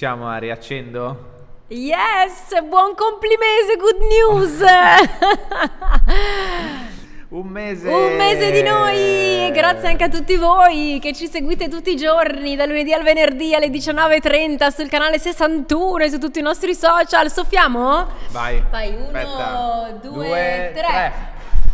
Siamo, Ari, accendo? Yes, buon complimese, good news! Un mese! Un mese di noi! Grazie anche a tutti voi che ci seguite tutti i giorni, dal lunedì al venerdì alle 19.30 sul canale 61 e su tutti i nostri social. Soffiamo? Vai. Vai, uno, Aspetta. due, tre. Uè!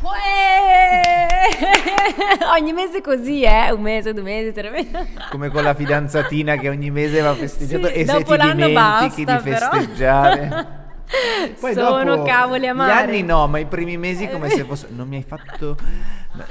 ogni mese così, eh? Un mese, due mesi, tre mesi. Come con la fidanzatina che ogni mese va festeggiato Sì, e se ti l'anno dimentichi basta, di però. festeggiare. Poi Sono cavoli amari. Gli anni no, ma i primi mesi come se fosse... Non mi hai fatto...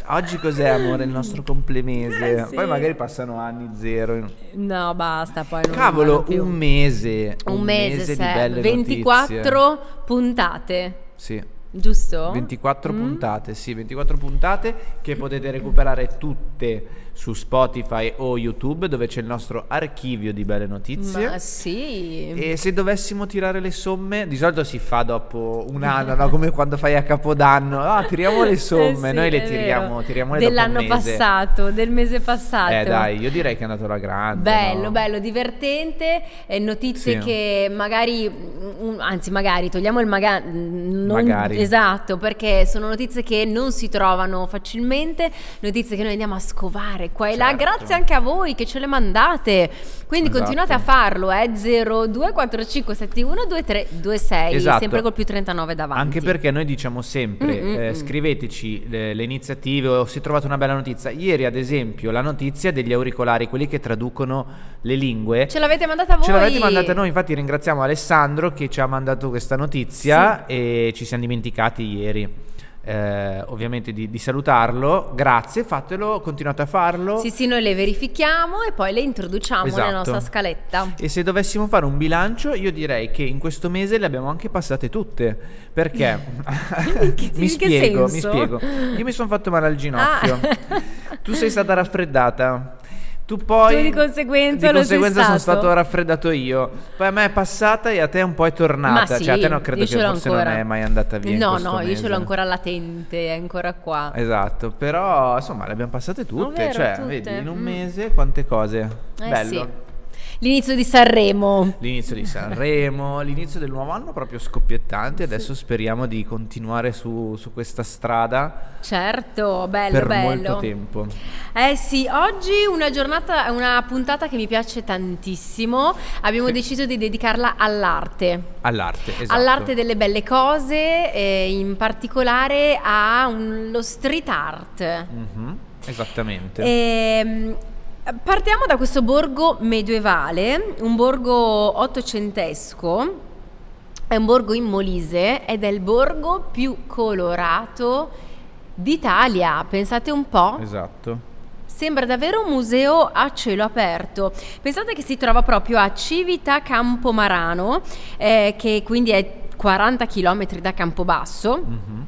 Oggi cos'è amore il nostro complemese? Eh, sì. Poi magari passano anni zero. No, basta, poi non Cavolo, un mese. Un mese, di se- belle 24 puntate, notizie. Sì. Giusto? 24 Mm? puntate, sì, 24 puntate che potete recuperare tutte su Spotify o YouTube dove c'è il nostro archivio di belle notizie. Ma sì. E se dovessimo tirare le somme, di solito si fa dopo un anno, no? come quando fai a Capodanno, ah, tiriamo le somme, Eh sì, noi le tiriamo, vero. tiriamole Dell'anno passato, del mese passato. Eh dai, io direi che è andato alla grande. Bello, no? bello, divertente, eh, notizie Sì. che magari, mm, anzi magari, togliamo il maga- non- Magari. esatto, perché sono notizie che non si trovano facilmente, notizie che noi andiamo a scovare qua e là, Certo. grazie anche a voi che ce le mandate, quindi Esatto. continuate a farlo, eh, 0245712326, Esatto. sempre col più 39 davanti. Anche perché noi diciamo sempre, Mm, mm, eh, mm. scriveteci le, le iniziative o se trovate una bella notizia. Ieri ad esempio la notizia degli auricolari, quelli che traducono le lingue. Ce l'avete mandata voi? Ce l'avete mandata noi, infatti ringraziamo Alessandro che ci ha mandato questa notizia e ci siamo dimenticati ieri. Eh, ovviamente di, di salutarlo, grazie, fatelo, continuate a farlo. Sì, sì, noi le verifichiamo e poi le introduciamo nella Esatto. nostra scaletta. E se dovessimo fare un bilancio, io direi che in questo mese le abbiamo anche passate tutte. Perché? Che- mi in che spiego, mi spiego. Io mi sono fatto male al ginocchio. Ah. Tu sei stata raffreddata. Tu poi Tu di conseguenza di conseguenza sono stato. stato raffreddato io. Poi a me è passata e a te un po' è tornata. Sì, cioè a te no, credo che forse ancora. non è mai andata via. No, no, io ce mese. l'ho ancora latente, è ancora qua. Esatto, però insomma le abbiamo passate tutte, vero, cioè tutte. vedi in un Mm. mese quante cose. Eh Bello. sì. L'inizio di Sanremo. L'inizio di Sanremo, l'inizio del nuovo anno proprio scoppiettante. Adesso speriamo di continuare su, su questa strada Certo, bello, per bello. molto tempo. Eh sì, oggi una giornata, una puntata che mi piace tantissimo. Abbiamo Sì. deciso di dedicarla all'arte. All'arte, esatto. All'arte delle belle cose, e in particolare allo street art. Mhm, Esattamente. Ehm, partiamo da questo borgo medievale, un borgo ottocentesco, è un borgo in Molise ed è il borgo più colorato d'Italia, pensate un po'. Esatto. Sembra davvero un museo a cielo aperto. Pensate che si trova proprio a Civita Campomarano, eh, che quindi è 40 km da Campobasso Mhm.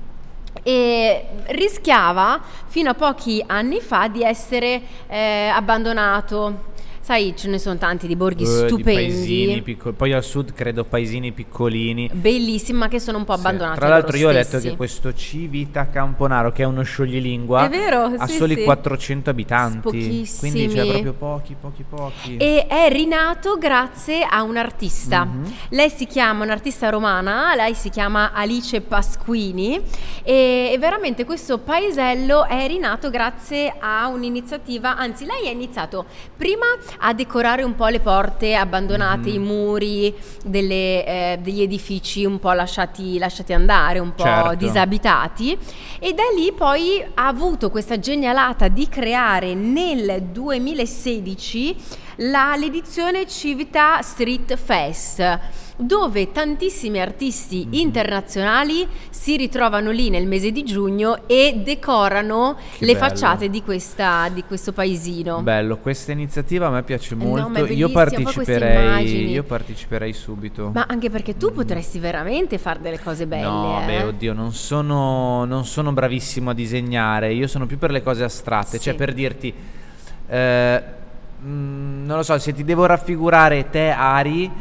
E rischiava fino a pochi anni fa di essere eh, abbandonato. Sai, ce ne sono tanti di borghi di stupendi, paesini piccoli. Poi al sud credo paesini piccolini. bellissimi, ma che sono un po' Sì. abbandonati. Tra a l'altro io ho letto stessi. che questo Civita Camponaro, che è uno scioglilingua, È vero, ha sì, soli sì. 400 abitanti. Pochissimi. Quindi c'è proprio pochi, pochi, pochi. E è rinato grazie a un artista. Mhm. Lei si chiama un'artista romana, lei si chiama Alice Pasquini e, e veramente questo paesello è rinato grazie a un'iniziativa, anzi lei ha iniziato prima a decorare un po' le porte abbandonate, Mhm. i muri delle, eh, degli edifici un po' lasciati, lasciati andare, un po' Certo. disabitati e da lì poi ha avuto questa genialata di creare nel 2016 la- l'edizione Civita Street Fest dove tantissimi artisti Mhm. internazionali si ritrovano lì nel mese di giugno e decorano Che le bello. facciate di, questa- di questo paesino. Bello, questa iniziativa a me piace no, molto. è io, parteciperei, io parteciperei subito. Ma anche perché tu potresti veramente fare delle cose belle. no, eh? beh, oddio, non sono, non sono bravissimo a disegnare. Io sono più per le cose astratte. Sì. Cioè, per dirti, eh, mm, non lo so, se ti devo raffigurare te, Ari,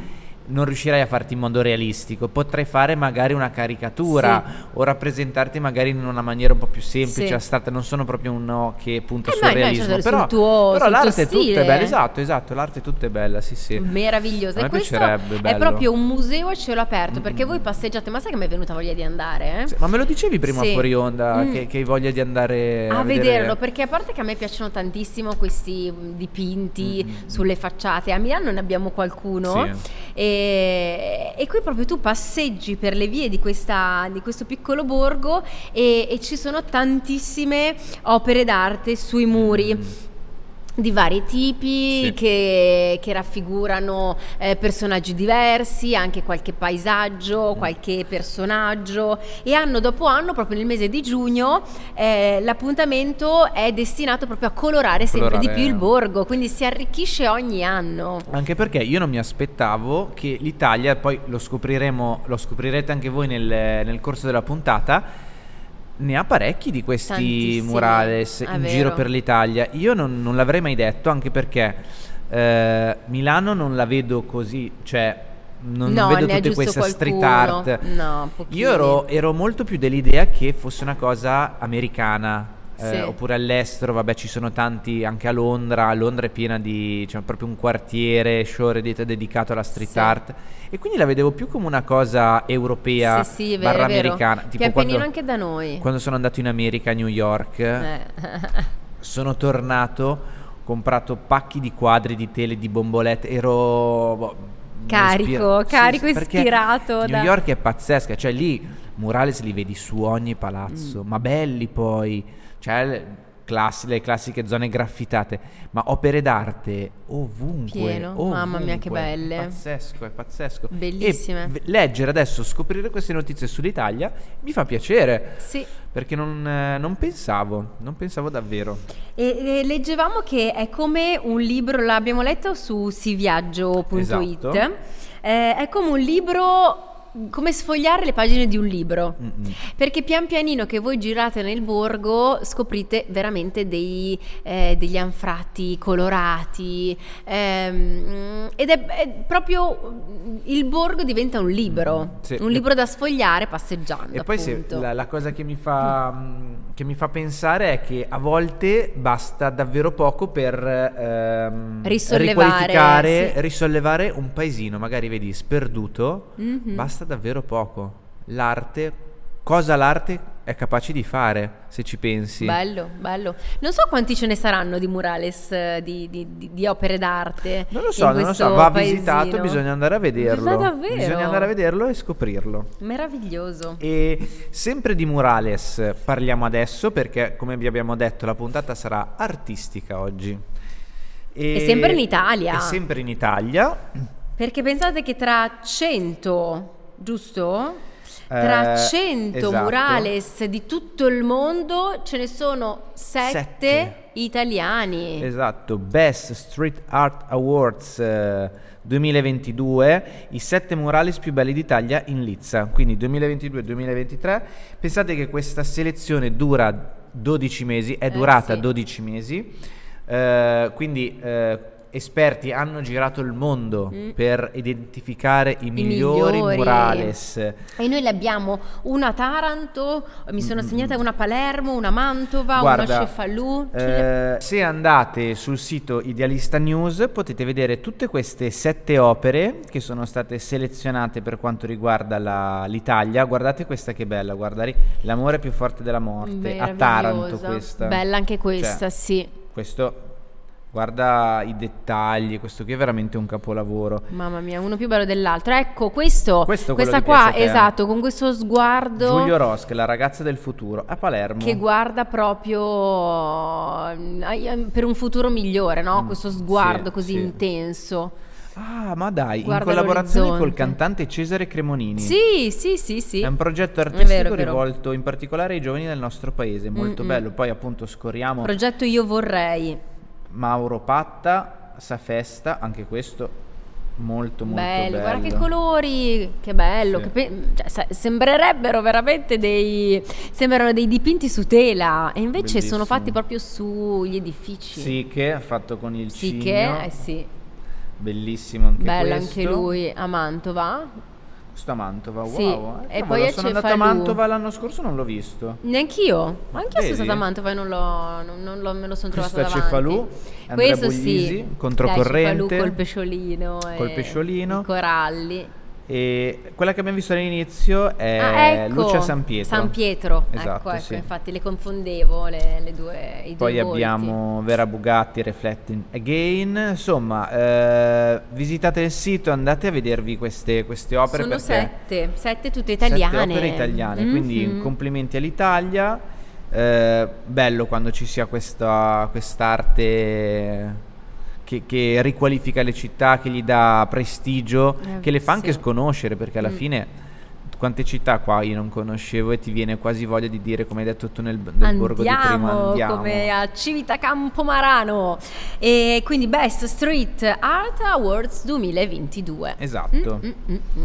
non riuscirei a farti in modo realistico, potrei fare magari una caricatura Sì. o rappresentarti magari in una maniera un po' più semplice, Sì. astratta, non sono proprio uno che punta Eh sul no, no, realismo, certo, sul però, tuo- però l'arte è tutta bella, esatto, esatto, l'arte è tutta bella, sì sì. Meraviglioso. A me E questo piacerebbe, è bello. proprio un museo a cielo aperto perché Mm. voi passeggiate, ma sai che mi è venuta voglia di andare? Eh? Sì, Ma me lo dicevi prima fuori onda Mm. che, che hai voglia di andare a, a, vedere- vederlo perché a parte che a me piacciono tantissimo questi dipinti Mm. sulle facciate a Milano ne abbiamo qualcuno Sì. E, e qui proprio tu passeggi per le vie di, questa- di questo piccolo borgo e, e ci sono tantissime opere d'arte sui muri Mm. Di vari tipi Sì. che, che raffigurano eh, personaggi diversi, anche qualche paesaggio, Mm. qualche personaggio e anno dopo anno, proprio nel mese di giugno, eh, l'appuntamento è destinato proprio a colorare sempre Colorare. di più il borgo, quindi si arricchisce ogni anno. Anche perché io non mi aspettavo che l'Italia, poi lo scopriremo, lo scoprirete anche voi nel, nel corso della puntata, ne ha parecchi di questi Tantissimi, murales è in vero. giro per l'Italia. Io non, non l'avrei mai detto, anche perché eh, Milano non la vedo così, cioè non, no, vedo tutte queste street qualcuno. art. No. Io ero, ero molto più dell'idea che fosse una cosa americana. Eh, Sì. oppure all'estero, vabbè, ci sono tanti anche a Londra. Londra è piena di. c'è proprio un quartiere show Reddit dedicato alla street Sì. art. E quindi la vedevo più come una cosa europea Sì, sì, vero, barra americana. Tipo Pian quando, anche da noi. quando sono andato in America, a New York, Eh. sono tornato, ho comprato pacchi di quadri di tele, di bombolette, ero boh, Carico, ispira- carico ispirato New da- York è pazzesca, cioè lì murales li vedi su ogni palazzo, Mm. ma belli poi, cioè le, classi- le classiche zone graffitate, ma opere d'arte ovunque. Pieno, mamma mia, che ovunque. belle. Pazzesco, è pazzesco. Bellissime. E leggere adesso, scoprire queste notizie sull'Italia mi fa piacere. Sì. Perché non, eh, non pensavo, non pensavo davvero. E, e leggevamo che è come un libro, l'abbiamo letto su siviaggio.it, Esatto. eh, è come un libro, come sfogliare le pagine di un libro. Mm-mm. Perché pian pianino che voi girate nel borgo scoprite veramente dei, eh, degli anfratti colorati ehm, ed è, è proprio il borgo diventa un libro, Mm, sì. un libro da sfogliare passeggiando. E poi se- la, la cosa che mi, fa, mh, che mi fa pensare è che a volte basta davvero poco per ehm, Risollevare, riqualificare, sì. risollevare un paesino, magari vedi sperduto, Mhm. basta davvero poco. L'arte, cosa l'arte è capace di fare, se ci pensi. Bello, bello. Non so quanti ce ne saranno di murales, eh, di, di- di- di opere d'arte. Non lo so, non lo so, va paesino. visitato, bisogna andare a vederlo. Ma davvero? Bisogna andare a vederlo e scoprirlo. Meraviglioso. E sempre di murales parliamo adesso perché come vi abbiamo detto la puntata sarà artistica oggi. E sempre in Italia. E sempre in Italia. Perché pensate che tra 100, giusto? Tra Eh, 100 esatto. murales di tutto il mondo ce ne sono 7 Sette. italiani. Esatto, Best Street Art Awards eh, 2022, i sette murales più belli d'Italia in Lizza, quindi 2022-2023. Pensate che questa selezione dura 12 mesi, è Eh, durata sì. 12 mesi, eh, quindi eh, esperti hanno girato il mondo Mm. per identificare i migliori, migliori. murales. E noi le abbiamo una a Taranto, mi sono Mm, segnata una a Palermo, una a Mantova, Guarda, una a Cefalù. le- eh, se andate sul sito Idealista News potete vedere tutte queste sette opere che sono state selezionate per quanto riguarda la- l'Italia. Guardate questa che bella, guardate l'amore più forte della morte. A Taranto questa. Bella anche questa, Cioè, sì. Questo, guarda i dettagli, questo qui è veramente un capolavoro. Mamma mia, uno più bello dell'altro. Ecco, questo, Questo questa qua, te. esatto, con questo sguardo Giulio Rosche, la ragazza del futuro, a Palermo. che guarda proprio eh, per un futuro migliore, no? Mm, Questo sguardo sì, così sì. intenso. Ah, ma dai, Guarda in collaborazione col l'orizzonte. cantante Cesare Cremonini. Sì, sì, sì, sì. È un progetto artistico vero, è vero. rivolto in particolare ai giovani del nostro paese, molto Mm-mm. bello. Poi appunto scorriamo Progetto Io vorrei. Mauro Patta, Safesta, anche questo molto molto bello, bello. guarda che colori, che bello. Sì. che pe- cioè, sembrerebbero veramente dei, sembrano dei dipinti su tela e invece Bellissimo. sono fatti proprio sugli edifici. Sì, che fatto con il Sì cigno. che, eh sì. bellissimo anche Bello questo. anche lui a Mantova. Questo a Mantova, wow. Sì, eh. e Cavolo, poi sono andato a. Mantova l'anno scorso, non l'ho visto. Neanch'io, anch'io sono Vedi? stata a Mantova e non, l'ho, non, non l'ho- me lo sono trovata Questo davanti. Cefalù, Andrea Questo Buglisi, sì, controcorrente. Dai, Cefalù col pesciolino. Col pesciolino. I coralli. E quella che abbiamo visto all'inizio è ah, ecco, Lucia San Pietro. San Pietro, Esatto, ecco, ecco, sì. infatti le confondevo le, le due, i due Poi volti. abbiamo Vera Bugatti, Reflecting Again. Insomma, eh, visitate il sito, andate a vedervi queste, queste opere. Sono sette, sette tutte italiane. Sette opere italiane, quindi Mhm. complimenti all'Italia. Eh, bello quando ci sia questa quest'arte che, che riqualifica le città, che gli dà prestigio, Eh, che le fa anche sì. sconoscere, perché alla Mm. fine quante città qua io non conoscevo e ti viene quasi voglia di dire, come hai detto tu nel, nel borgo di prima, Andiamo, andiamo. come a Civita Campomarano. E quindi Best Street Art Awards 2022. Esatto. Mm, mm, mm, mm.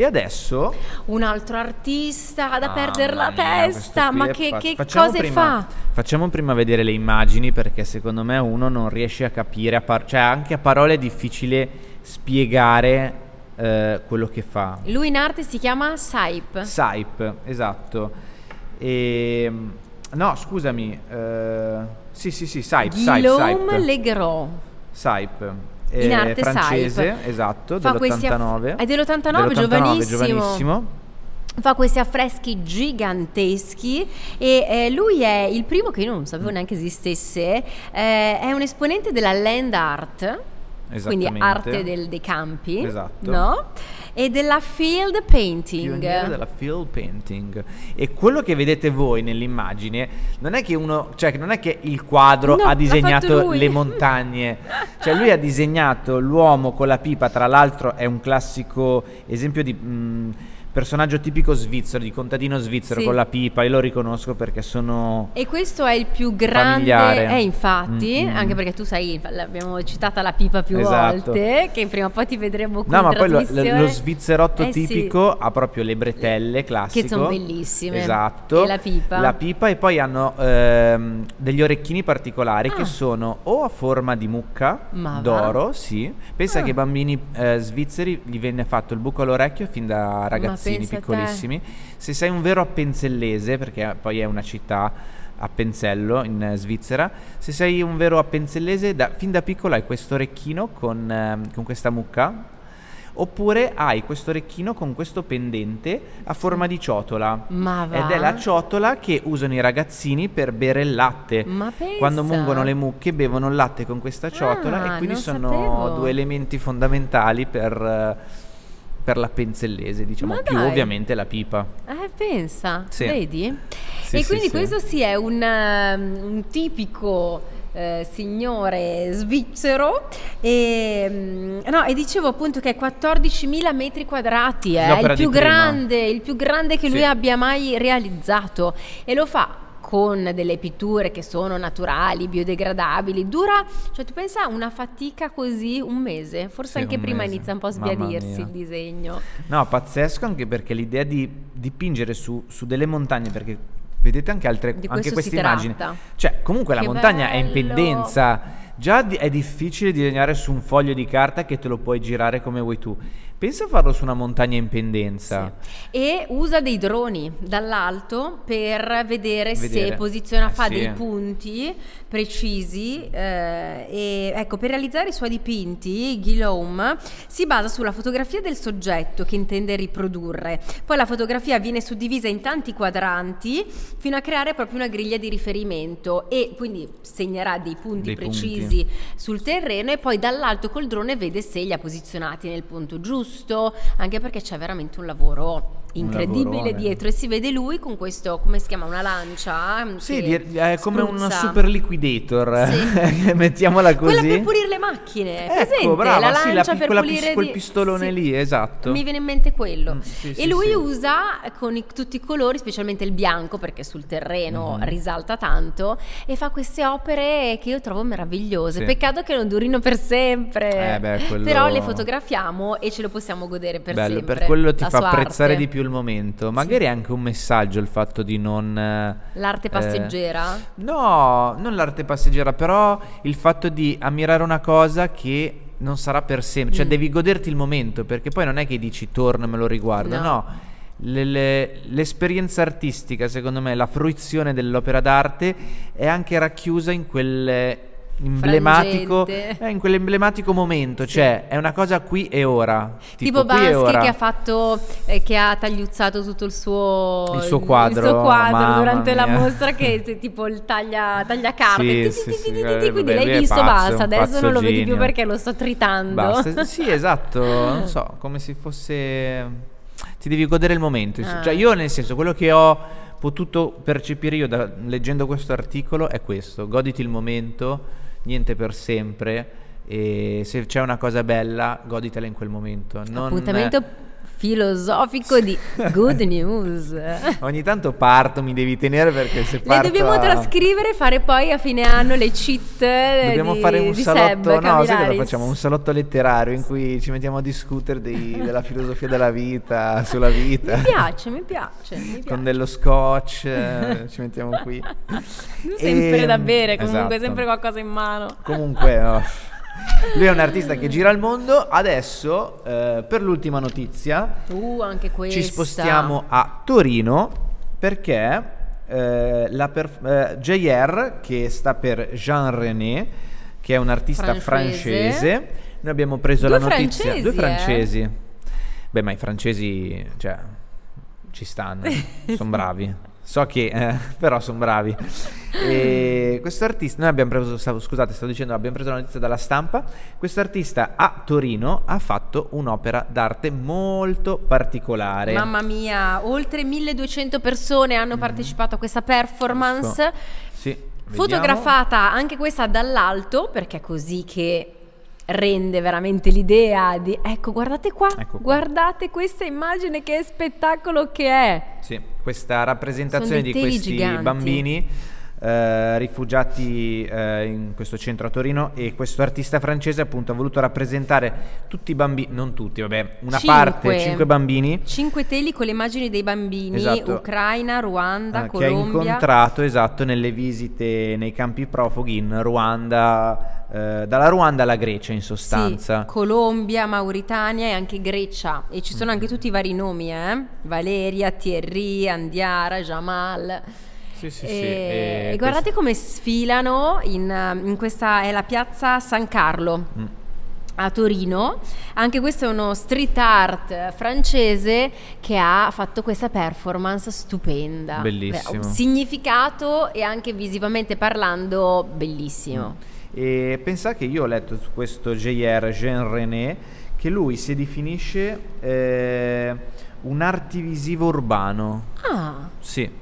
E adesso Un altro artista da Mamma perdere la mia, testa, ma che, pa- che cose prima- fa? Facciamo prima vedere le immagini perché secondo me uno non riesce a capire, a par- cioè anche a parole è difficile spiegare eh, quello che fa. Lui in arte si chiama Saip. Saip, esatto. E, no, scusami. eh, sì, sì, sì, Saip, Saip, Guillaume. Legros. Saip. In eh, arte francese, Saip. esatto, Fa questi aff- dell'89. è dell'89, Dell'89, giovanissimo. giovanissimo. Fa questi affreschi giganteschi e eh, lui è il primo che io non sapevo neanche esistesse, eh, è un esponente della land art, quindi arte del- dei campi, Esatto. no? E della field painting. pioniere della field painting e quello che vedete voi nell'immagine non è che uno cioè non è che il quadro No, ha disegnato le montagne cioè lui ha disegnato l'uomo con la pipa tra l'altro è un classico esempio di mh, personaggio tipico svizzero di contadino svizzero Sì. con la pipa io lo riconosco perché sono E questo è il più grande, Familiare. eh, infatti, Mm, mm. anche perché tu sai, l'abbiamo citata la pipa più Esatto. volte, che prima o poi ti vedremo qui No, ma poi lo, lo svizzerotto Eh sì. tipico ha proprio le bretelle classico. Che son bellissime. Esatto. E la pipa. La pipa e poi hanno ehm, degli orecchini particolari Ah. che sono o a forma di mucca Ma va? d'oro, sì. Pensa Ah. che ai bambini eh, svizzeri gli venne fatto il buco all'orecchio fin da ragazzini pensa a te. piccolissimi. Se sei un vero appenzellese, perché poi è una città Appenzello in eh, Svizzera. Se sei un vero appenzellese, da- fin da piccolo hai questo orecchino con, ehm, con questa mucca. Oppure hai questo orecchino con questo pendente a forma di ciotola. Ma va? Ed è la ciotola che usano i ragazzini per bere il latte. Ma pensa. Quando mungono le mucche bevono il latte con questa ciotola Ah, e quindi sono sapevo. due elementi fondamentali per, eh, per la penzellese, diciamo, Ma più dai. ovviamente la pipa. Eh, pensa, Sì. vedi? Sì, e sì, quindi questo sì è un, um, un tipico eh, signore svizzero e, mm, no, e dicevo appunto che è 14.000 metri quadrati, è L'opera il più grande, il più grande che lui abbia mai realizzato e lo fa con delle pitture che sono naturali, biodegradabili, dura, cioè tu pensa una fatica così un mese, forse Sì, anche prima mese. inizia un po' a sbiadirsi il disegno. No, pazzesco anche perché l'idea di dipingere su, su delle montagne, perché vedete anche altre anche queste immagini. Cioè, comunque la Che montagna è in bello! pendenza. Già di- è difficile disegnare su un foglio di carta che te lo puoi girare come vuoi tu. Pensa a farlo su una montagna in pendenza. Sì. E usa dei droni dall'alto per vedere, se Vedere. posiziona, Eh fa sì. dei punti precisi. eh, e ecco, per realizzare i suoi dipinti, Guillaume si basa sulla fotografia del soggetto che intende riprodurre. Poi la fotografia viene suddivisa in tanti quadranti fino a creare proprio una griglia di riferimento e quindi segnerà dei punti Dei punti. precisi sul terreno e poi dall'alto col drone vede se li ha posizionati nel punto giusto, anche perché c'è veramente un lavoro incredibile dietro e si vede lui con questo, come si chiama, una lancia? Sì, che di- è come un spruzza. super liquidator, Sì. mettiamola così. Quella per pulire le macchine, Ecco, presente? brava, la sì, la lancia per pulire pis- quel di- pistolone sì. lì, esatto. Mi viene in mente quello. Mm, sì, e sì, lui sì. usa con i- tutti i colori, specialmente il bianco, perché sul terreno Mhm. risalta tanto, e fa queste opere che io trovo meravigliose. Sì. Peccato che non durino per sempre. Eh beh, quello- Però le fotografiamo e ce lo possiamo godere per Bello, sempre. per quello ti fa apprezzare di più il momento. Magari è anche un messaggio il fatto di non... eh, L'arte eh, passeggera? no, non l'arte passeggera, però il fatto di ammirare una cosa che non sarà per sempre, cioè Mm. devi goderti il momento perché poi non è che dici torno e me lo riguardo, No. no. Le- le- l'esperienza artistica, secondo me, la fruizione dell'opera d'arte è anche racchiusa in quel emblematico, eh, in quell'emblematico momento, cioè è una cosa qui e ora. Tipo, Bansky ora. che ha fatto, eh, che ha tagliuzzato tutto il suo, Il suo quadro, il suo quadro durante la mia. mostra che tipo il taglia. Sì, sì, sì, eh, ti- Quindi l'hai visto, pazzo, basta. Adesso non lo vedi più perché lo sto tritando. Basta. Sì, esatto, non so, come se fosse... Ti devi godere il momento. Ah. Cioè io nel senso, quello che ho potuto percepire io da- leggendo questo articolo è questo, goditi il momento, niente per sempre e se c'è una cosa bella, goditela in quel momento. Non- Appuntamento filosofico di Good News. Ogni tanto parto, mi devi tenere perché se Le parto dobbiamo a- trascrivere e fare poi a fine anno le cheat eh, Dobbiamo di, fare un salotto, Seb no, sai cosa facciamo? Un salotto letterario in cui ci mettiamo a discutere dei- della filosofia della vita, sulla vita. Mi piace, mi piace, mi piace. Con dello scotch, eh, ci mettiamo qui. Sempre Ehm, da bere, comunque esatto. sempre qualcosa in mano. Comunque, no. Lui è un artista che gira il mondo. Adesso, eh, per l'ultima notizia, Uh, ci spostiamo a Torino perché eh, la per- eh, JR, che sta per Jean René, che è un artista Francese. francese, noi abbiamo preso Due la notizia. francesi, Due eh? francesi. Beh, ma i francesi, cioè, ci stanno, sono bravi. So che, eh, però sono bravi. E questo artista, noi abbiamo preso, stavo- scusate, stavo dicendo, abbiamo preso la notizia dalla stampa. Questo artista a Torino ha fatto un'opera d'arte molto particolare. Mamma mia, oltre 1200 persone hanno partecipato a questa performance. Sì. Fotografata anche questa dall'alto, perché è così che rende veramente l'idea di ecco guardate qua, Ecco qua. guardate questa immagine che spettacolo che è Sì, questa rappresentazione di questi giganti. bambini eh, rifugiati eh, in questo centro a Torino e questo artista francese appunto ha voluto rappresentare tutti i bambini, non tutti, vabbè, una Cinque. parte, cinque bambini cinque teli con le immagini dei bambini Esatto. Ucraina, Ruanda, eh, che ha Colombia incontrato esatto nelle visite nei campi profughi in Ruanda, eh, dalla Ruanda alla Grecia in sostanza. Sì, Colombia, Mauritania e anche Grecia. E ci sono anche tutti i vari nomi, eh? Valeria, Thierry, Andiara, Jamal. Sì, sì, sì. e, e e guardate come sfilano in, eh, in questa è la piazza San Carlo Mm. a Torino. Anche questo è uno street art francese che ha fatto questa performance stupenda. Bellissimo. Beh, significato e anche visivamente parlando bellissimo. E pensa che io ho letto su questo JR, Jean René, che lui si definisce eh, un artivisivo urbano. Ah, Sì.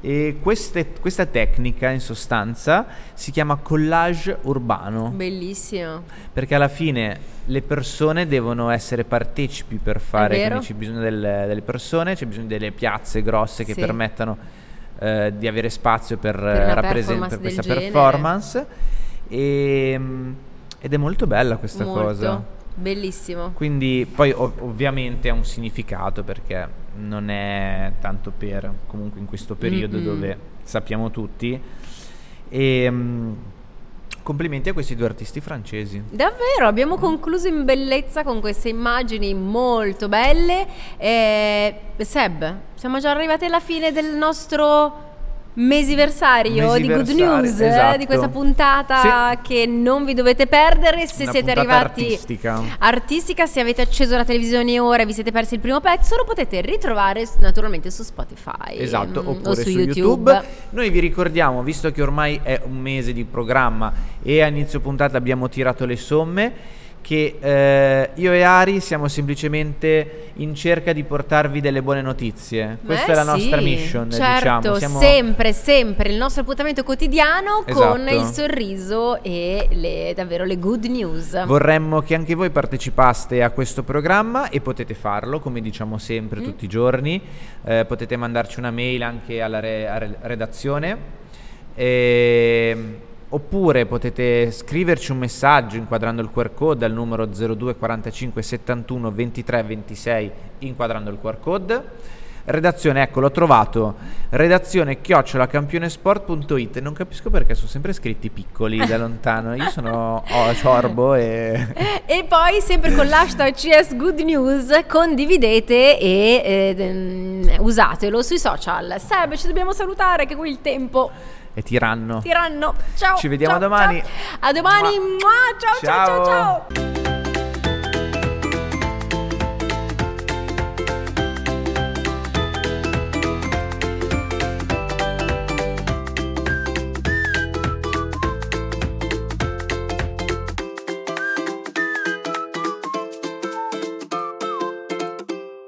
E queste- questa tecnica in sostanza si chiama collage urbano. bellissimo. Perché alla fine le persone devono essere partecipi per fare, quindi c'è bisogno del- delle persone, c'è bisogno delle piazze grosse che Sì. permettano eh, di avere spazio per, eh, rappresen- per questa genere. performance. E, mm, ed è molto bella questa Molto. cosa. Bellissimo. Quindi poi ov- ovviamente ha un significato perché non è tanto per comunque in questo periodo Mm-mm. dove sappiamo tutti. E mm, complimenti a questi due artisti francesi. Davvero, abbiamo concluso in bellezza con queste immagini molto belle. Eh, Seb, siamo già arrivati alla fine del nostro mesiversario di Good News, eh, esatto. di questa puntata che non vi dovete perdere se Una siete arrivati artistica. artistica, se avete acceso la televisione ora e vi siete persi il primo pezzo, lo potete ritrovare naturalmente su Spotify Esatto, mm, oppure o su, su, YouTube. Noi vi ricordiamo, visto che ormai è un mese di programma e a inizio puntata abbiamo tirato le somme, che eh, io e Ari siamo semplicemente in cerca di portarvi delle buone notizie. Questa Eh è la nostra sì, mission, certo, diciamo. Siamo... sempre, sempre il nostro appuntamento quotidiano con Esatto. il sorriso e le, davvero le good news. Vorremmo che anche voi partecipaste a questo programma e potete farlo, come diciamo sempre, Mm. tutti i giorni. Eh, potete mandarci una mail anche alla re- redazione. Ehm, oppure potete scriverci un messaggio inquadrando il QR code al numero 02 45 71 23 26 inquadrando il QR code. Redazione, ecco, l'ho trovato. Redazione chiocciolacampionesport.it. Non capisco perché sono sempre scritti piccoli da lontano. Io sono oh, e... e poi sempre con l'hashtag CS Good News condividete e eh, usatelo sui social. Seb, ci dobbiamo salutare che qui il tempo è tiranno. Tiranno. Ciao. Ci vediamo ciao, domani. Ciao. A domani. Ciao, ciao, ciao, ciao. ciao.